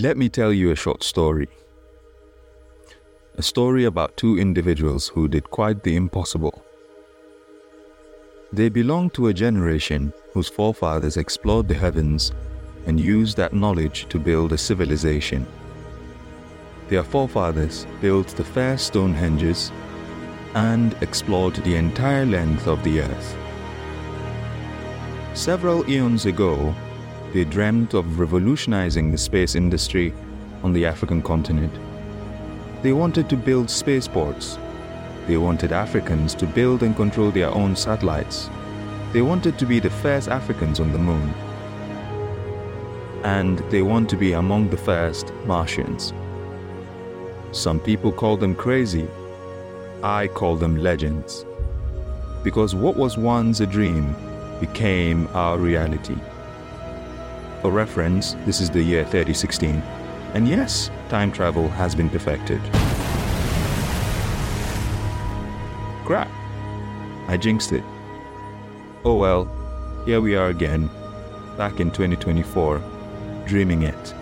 Let me tell you a short story. A story about two individuals who did quite the impossible. They belong to a generation whose forefathers explored the heavens and used that knowledge to build a civilization. Their forefathers built the fair Stonehenges and explored the entire length of the earth. Several eons ago, they dreamt of revolutionizing the space industry on the African continent. They wanted to build spaceports. They wanted Africans to build and control their own satellites. They wanted to be the first Africans on the moon. And they want to be among the first Martians. Some people call them crazy. I call them legends. Because what was once a dream became our reality. For reference, this is the year 3016. And yes, time travel has been perfected. Crap. I jinxed it. Oh well, here we are again, back in 2024, dreaming it.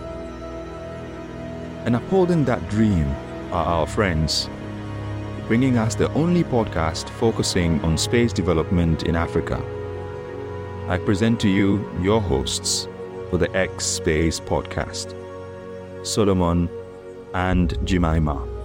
And upholding that dream are our friends, bringing us the only podcast focusing on space development in Africa. I present to you your hosts for the X Space podcast Solomon and Jemima.